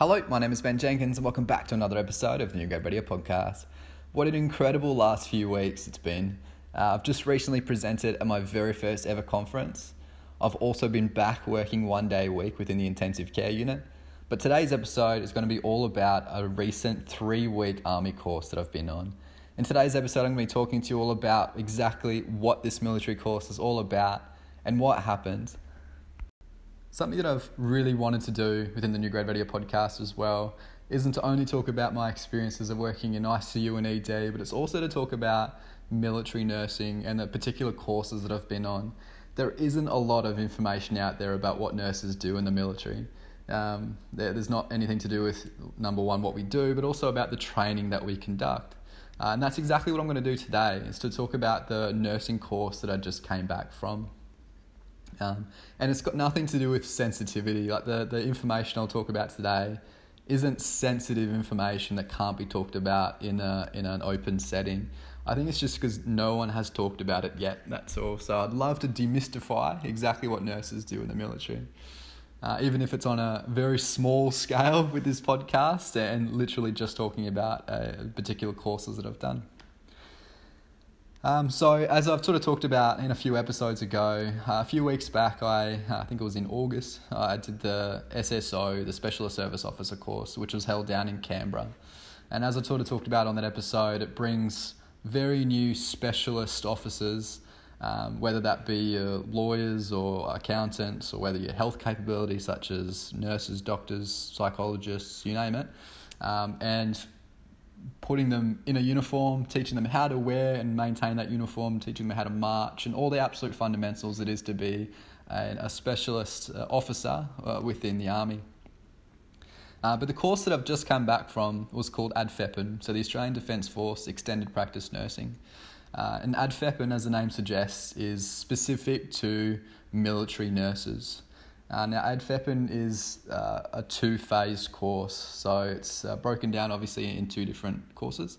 Hello, my name is Ben Jenkins, and welcome back to another episode of the New Grad Radio podcast. What an incredible last few weeks it's been. Uh, I've just recently presented at my very first ever conference. I've also been back working one day a week within the intensive care unit. But today's episode is going to be all about a recent three week army course that I've been on. In today's episode, I'm going to be talking to you all about exactly what this military course is all about and what happened. Something that I've really wanted to do within the New Grad Radio podcast as well isn't to only talk about my experiences of working in ICU and ED, but it's also to talk about military nursing and the particular courses that I've been on. There isn't a lot of information out there about what nurses do in the military. Um, there, there's not anything to do with number one what we do, but also about the training that we conduct. Uh, and that's exactly what I'm going to do today is to talk about the nursing course that I just came back from. Um, and it's got nothing to do with sensitivity. Like the, the information I'll talk about today isn't sensitive information that can't be talked about in a in an open setting. I think it's just because no one has talked about it yet. That's all. So I'd love to demystify exactly what nurses do in the military, uh, even if it's on a very small scale with this podcast and literally just talking about uh, particular courses that I've done. Um, so, as I've sort of talked about in a few episodes ago, uh, a few weeks back, I, I think it was in August, I did the SSO, the Specialist Service Officer course, which was held down in Canberra. And as I sort of talked about on that episode, it brings very new specialist officers, um, whether that be uh, lawyers or accountants, or whether your health capabilities such as nurses, doctors, psychologists, you name it. Um, and putting them in a uniform, teaching them how to wear and maintain that uniform, teaching them how to march, and all the absolute fundamentals it is to be a, a specialist uh, officer uh, within the army. Uh, but the course that I've just come back from was called ADFEPN, so the Australian Defence Force Extended Practice Nursing. Uh, and ADFEPN, as the name suggests, is specific to military nurses. Uh, now, ADFEPN is uh, a two phase course, so it's uh, broken down obviously in two different courses.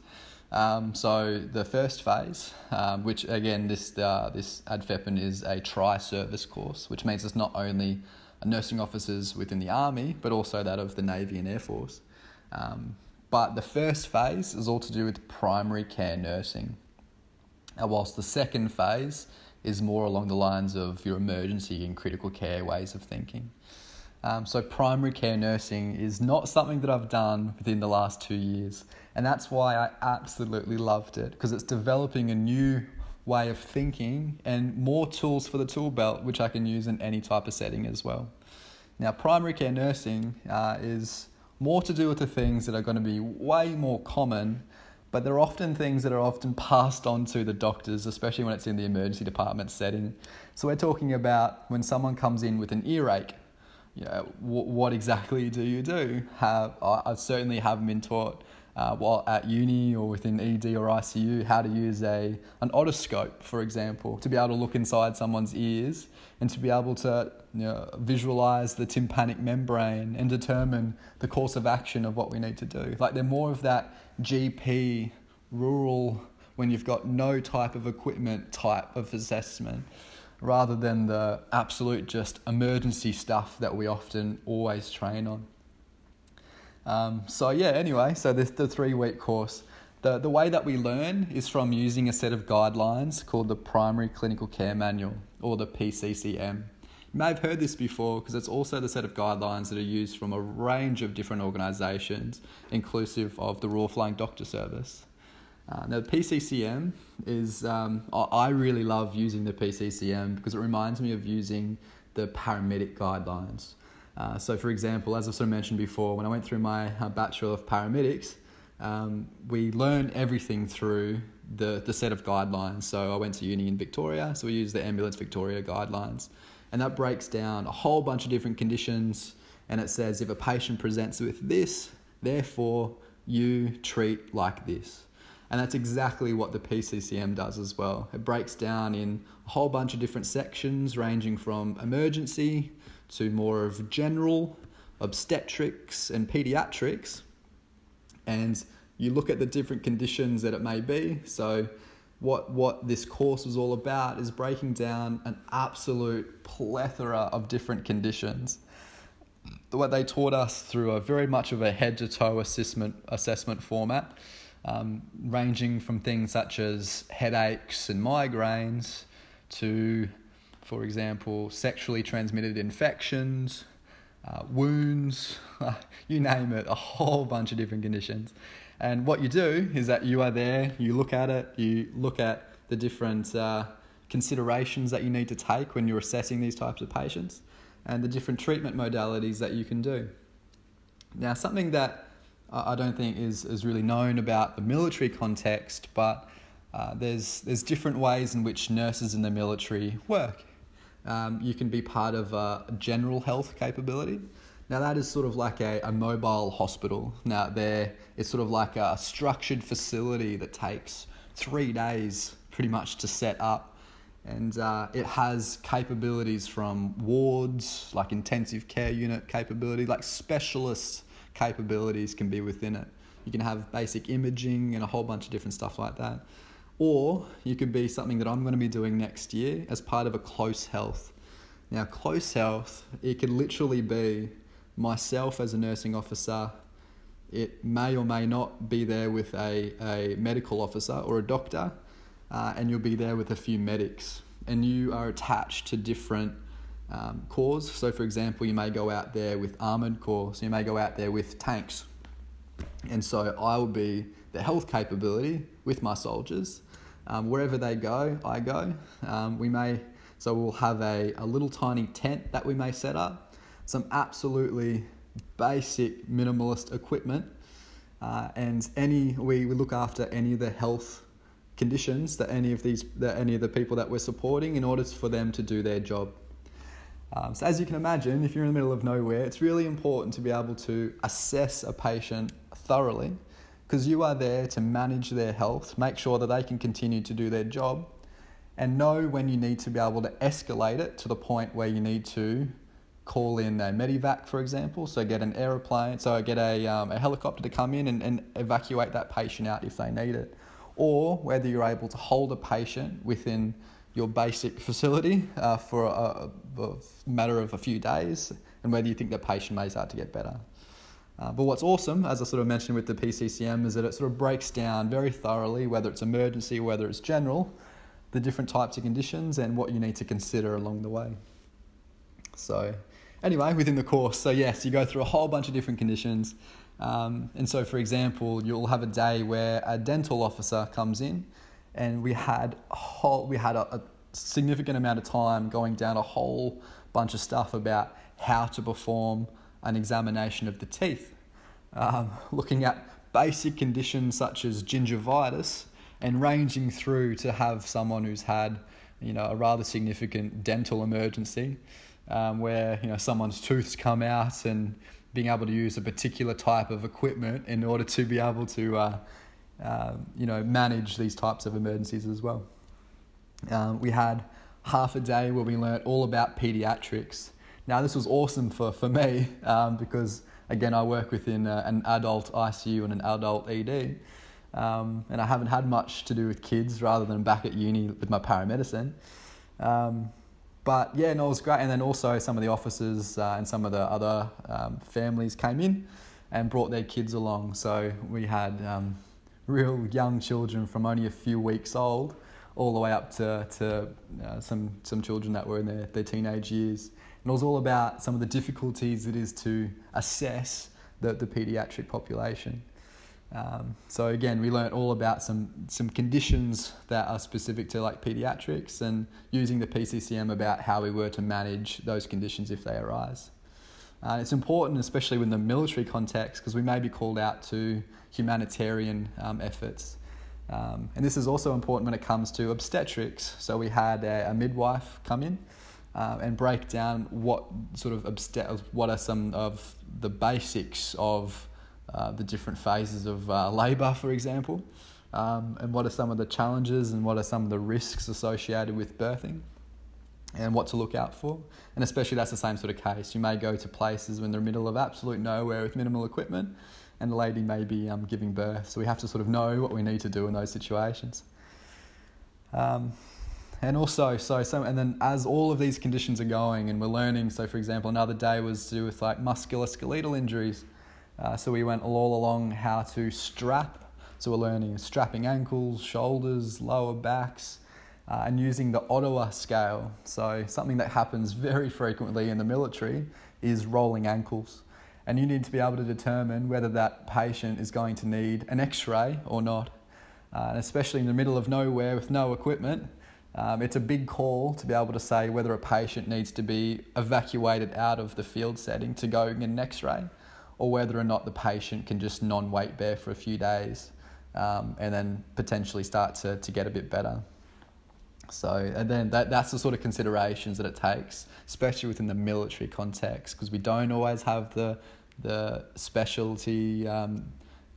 Um, so, the first phase, um, which again, this, uh, this ADFEPN is a tri service course, which means it's not only nursing officers within the Army, but also that of the Navy and Air Force. Um, but the first phase is all to do with primary care nursing, uh, whilst the second phase is more along the lines of your emergency and critical care ways of thinking. Um, so, primary care nursing is not something that I've done within the last two years, and that's why I absolutely loved it because it's developing a new way of thinking and more tools for the tool belt, which I can use in any type of setting as well. Now, primary care nursing uh, is more to do with the things that are going to be way more common but they're often things that are often passed on to the doctors, especially when it's in the emergency department setting. So we're talking about when someone comes in with an earache, you know, w- what exactly do you do? Have, I certainly haven't been taught uh, while at uni or within ED or ICU how to use a an otoscope, for example, to be able to look inside someone's ears and to be able to you know, visualize the tympanic membrane and determine the course of action of what we need to do. Like they're more of that GP rural when you've got no type of equipment type of assessment rather than the absolute just emergency stuff that we often always train on. Um, so yeah, anyway, so the, the three week course. The, the way that we learn is from using a set of guidelines called the Primary Clinical Care Manual or the PCCM. You may have heard this before because it's also the set of guidelines that are used from a range of different organisations, inclusive of the Royal Flying Doctor Service. Uh, now, the PCCM is, um, I really love using the PCCM because it reminds me of using the paramedic guidelines. Uh, so, for example, as I've sort of mentioned before, when I went through my uh, Bachelor of Paramedics, um, we learn everything through the, the set of guidelines. So, I went to uni in Victoria, so we use the Ambulance Victoria guidelines. And that breaks down a whole bunch of different conditions. And it says if a patient presents with this, therefore you treat like this. And that's exactly what the PCCM does as well. It breaks down in a whole bunch of different sections, ranging from emergency to more of general obstetrics and pediatrics. And you look at the different conditions that it may be. So, what, what this course was all about is breaking down an absolute plethora of different conditions what they taught us through a very much of a head to toe assessment assessment format, um, ranging from things such as headaches and migraines to, for example, sexually transmitted infections, uh, wounds, you name it, a whole bunch of different conditions. And what you do is that you are there, you look at it, you look at the different uh, considerations that you need to take when you're assessing these types of patients and the different treatment modalities that you can do. Now, something that I don't think is, is really known about the military context, but uh, there's, there's different ways in which nurses in the military work. Um, you can be part of a general health capability. Now, that is sort of like a, a mobile hospital. Now, there it's sort of like a structured facility that takes three days pretty much to set up and uh, it has capabilities from wards like intensive care unit capability like specialist capabilities can be within it you can have basic imaging and a whole bunch of different stuff like that or you could be something that i'm going to be doing next year as part of a close health now close health it could literally be myself as a nursing officer it may or may not be there with a, a medical officer or a doctor uh, and you'll be there with a few medics, and you are attached to different um, corps. So, for example, you may go out there with armored corps, so you may go out there with tanks, and so I will be the health capability with my soldiers. Um, wherever they go, I go. Um, we may, so we'll have a, a little tiny tent that we may set up, some absolutely basic minimalist equipment, uh, and any we, we look after any of the health conditions that any of these that any of the people that we're supporting in order for them to do their job. Um, so as you can imagine, if you're in the middle of nowhere, it's really important to be able to assess a patient thoroughly because you are there to manage their health, make sure that they can continue to do their job, and know when you need to be able to escalate it to the point where you need to call in a medevac, for example. So get an aeroplane, so get a, um, a helicopter to come in and, and evacuate that patient out if they need it or whether you're able to hold a patient within your basic facility uh, for a, a, matter of a few days and whether you think the patient may start to get better. Uh, but what's awesome, as I sort of mentioned with the PCCM, is that it sort of breaks down very thoroughly, whether it's emergency, whether it's general, the different types of conditions and what you need to consider along the way. So, anyway, within the course, so yes, you go through a whole bunch of different conditions. Um, and so, for example, you'll have a day where a dental officer comes in, and we had a whole, we had a, a significant amount of time going down a whole bunch of stuff about how to perform an examination of the teeth, um, looking at basic conditions such as gingivitis, and ranging through to have someone who's had, you know, a rather significant dental emergency, um, where you know someone's tooths come out and being able to use a particular type of equipment in order to be able to, uh, uh, you know, manage these types of emergencies as well. Um, we had half a day where we learnt all about pediatrics. Now, this was awesome for, for me um, because, again, I work within uh, an adult ICU and an adult ED. Um, and I haven't had much to do with kids rather than back at uni with my paramedicine. Um, but yeah, no, it was great. And then also some of the officers uh, and some of the other um, families came in and brought their kids along. So we had um, real young children from only a few weeks old all the way up to, to uh, some, some children that were in their, their teenage years. It was all about some of the difficulties it is to assess the, the pediatric population. Um, so again, we learned all about some some conditions that are specific to like pediatrics and using the PCCM about how we were to manage those conditions if they arise. Uh, it's important, especially in the military context, because we may be called out to humanitarian um, efforts. Um, and this is also important when it comes to obstetrics. So we had a, a midwife come in uh, and break down what sort of what are some of the basics of uh, the different phases of uh, labour, for example, um, and what are some of the challenges and what are some of the risks associated with birthing and what to look out for. And especially that's the same sort of case. You may go to places when they're in the middle of absolute nowhere with minimal equipment and the lady may be um, giving birth. So we have to sort of know what we need to do in those situations. Um, and also so so and then as all of these conditions are going and we're learning so for example another day was to do with like musculoskeletal injuries uh, so we went all along how to strap so we're learning strapping ankles shoulders lower backs uh, and using the ottawa scale. So something that happens very frequently in the military is rolling ankles. And you need to be able to determine whether that patient is going to need an x-ray or not uh, and especially in the middle of nowhere with no equipment um, it's a big call to be able to say whether a patient needs to be evacuated out of the field setting to go get an x ray or whether or not the patient can just non weight bear for a few days um, and then potentially start to, to get a bit better. So, and then that, that's the sort of considerations that it takes, especially within the military context, because we don't always have the, the specialty um,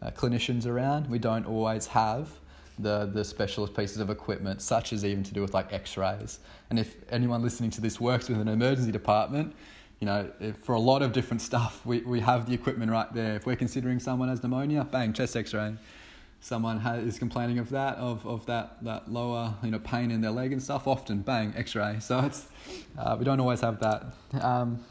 uh, clinicians around. We don't always have the, the specialist pieces of equipment, such as even to do with like x-rays. And if anyone listening to this works with an emergency department, you know, for a lot of different stuff, we, we have the equipment right there. If we're considering someone has pneumonia, bang, chest x-ray. Someone has, is complaining of that, of, of that, that lower, you know, pain in their leg and stuff, often, bang, x-ray. So it's, uh, we don't always have that. Um,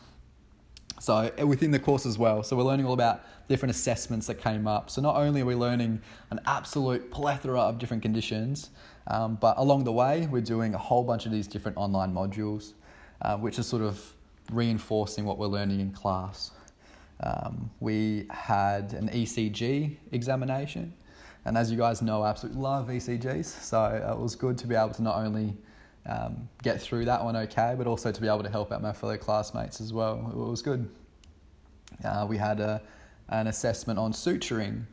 so uh, within the course as well. So we're learning all about different assessments that came up. So not only are we learning an absolute plethora of different conditions, um, but along the way we're doing a whole bunch of these different online modules, uh, which is sort of reinforcing what we're learning in class. Um, we had an ECG examination, and as you guys know, I absolutely love ECGs. So it was good to be able to not only um, get through that one okay, but also to be able to help out my fellow classmates as well. It was good. Uh, we had a, an assessment on suturing.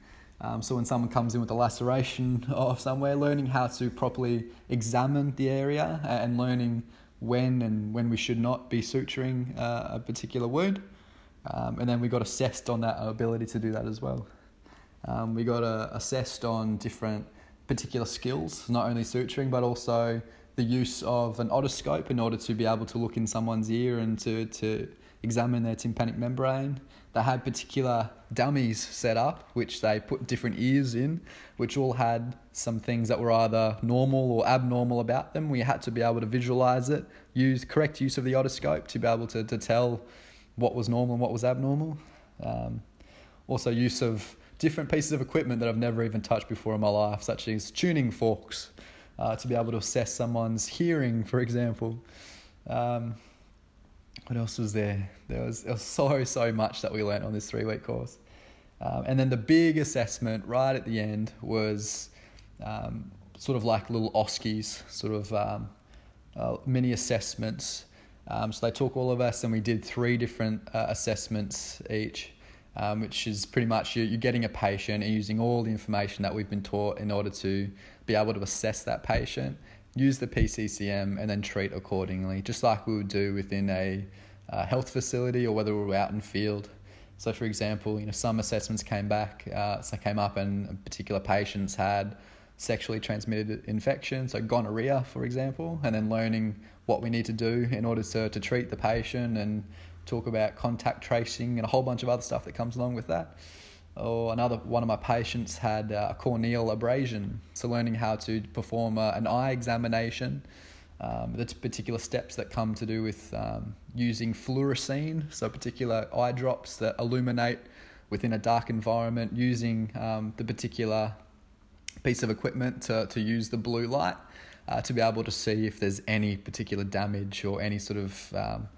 Um, so when someone comes in with a laceration of somewhere, learning how to properly examine the area and learning when and when we should not be suturing uh, a particular wound. Um, and then we got assessed on that ability to do that as well. Um, we got uh, assessed on different particular skills, not only suturing, but also the use of an otoscope in order to be able to look in someone's ear and to, to examine their tympanic membrane. They had particular dummies set up, which they put different ears in, which all had some things that were either normal or abnormal about them. We had to be able to visualize it, use correct use of the otoscope to be able to, to tell what was normal and what was abnormal. Um, also, use of different pieces of equipment that I've never even touched before in my life, such as tuning forks uh, to be able to assess someone's hearing, for example. Um, what else was there? There was, there was, so, so much that we learned on this three week course. Um, and then the big assessment right at the end was um, sort of like little OSCEs, sort of um, uh, mini assessments. Um, so they took all of us and we did three different uh, assessments each um, which is pretty much you, you're getting a patient and using all the information that we've been taught in order to be able to assess that patient, use the PCCM, and then treat accordingly, just like we would do within a uh, health facility or whether we we're out in field. So, for example, you know, some assessments came back, uh, so came up, and particular patients had sexually transmitted infection, so gonorrhea, for example, and then learning what we need to do in order to, to treat the patient and talk about contact tracing and a whole bunch of other stuff that comes along with that. Or another one of my patients had a corneal abrasion, so learning how to perform a, an eye examination. Um, the particular steps that come to do with um, using fluorescein, so particular eye drops that illuminate within a dark environment, using um, the particular piece of equipment to, to use the blue light uh, to be able to see if there's any particular damage or any sort of um,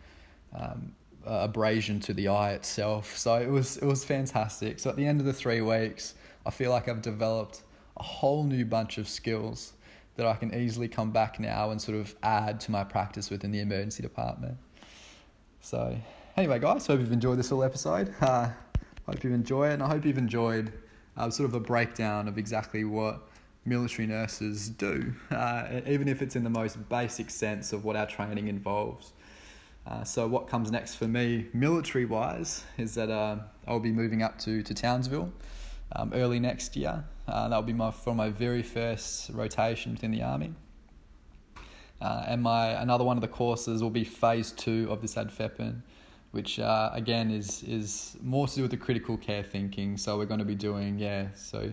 um, uh, abrasion to the eye itself. So it was it was fantastic. So at the end of the three weeks, I feel like I've developed a whole new bunch of skills that I can easily come back now and sort of add to my practice within the emergency department. So anyway, guys, hope you've enjoyed this little episode. Uh, hope you enjoy it, and I hope you've enjoyed uh, sort of a breakdown of exactly what military nurses do, uh, even if it's in the most basic sense of what our training involves. Uh, so what comes next for me, military wise, is that uh, I'll be moving up to to Townsville um, early next year. Uh, that'll be my for my very first rotation within the army. Uh, and my another one of the courses will be phase two of this ADFEPN, which uh, again is is more to do with the critical care thinking. So we're going to be doing yeah so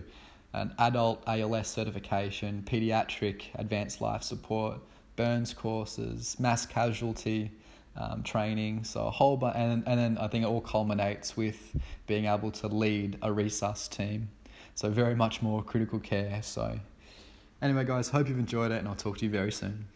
an adult ALS certification, pediatric advanced life support burns courses, mass casualty um, training. So a whole bunch, and and then I think it all culminates with being able to lead a resus team. So very much more critical care. So anyway, guys, hope you've enjoyed it, and I'll talk to you very soon.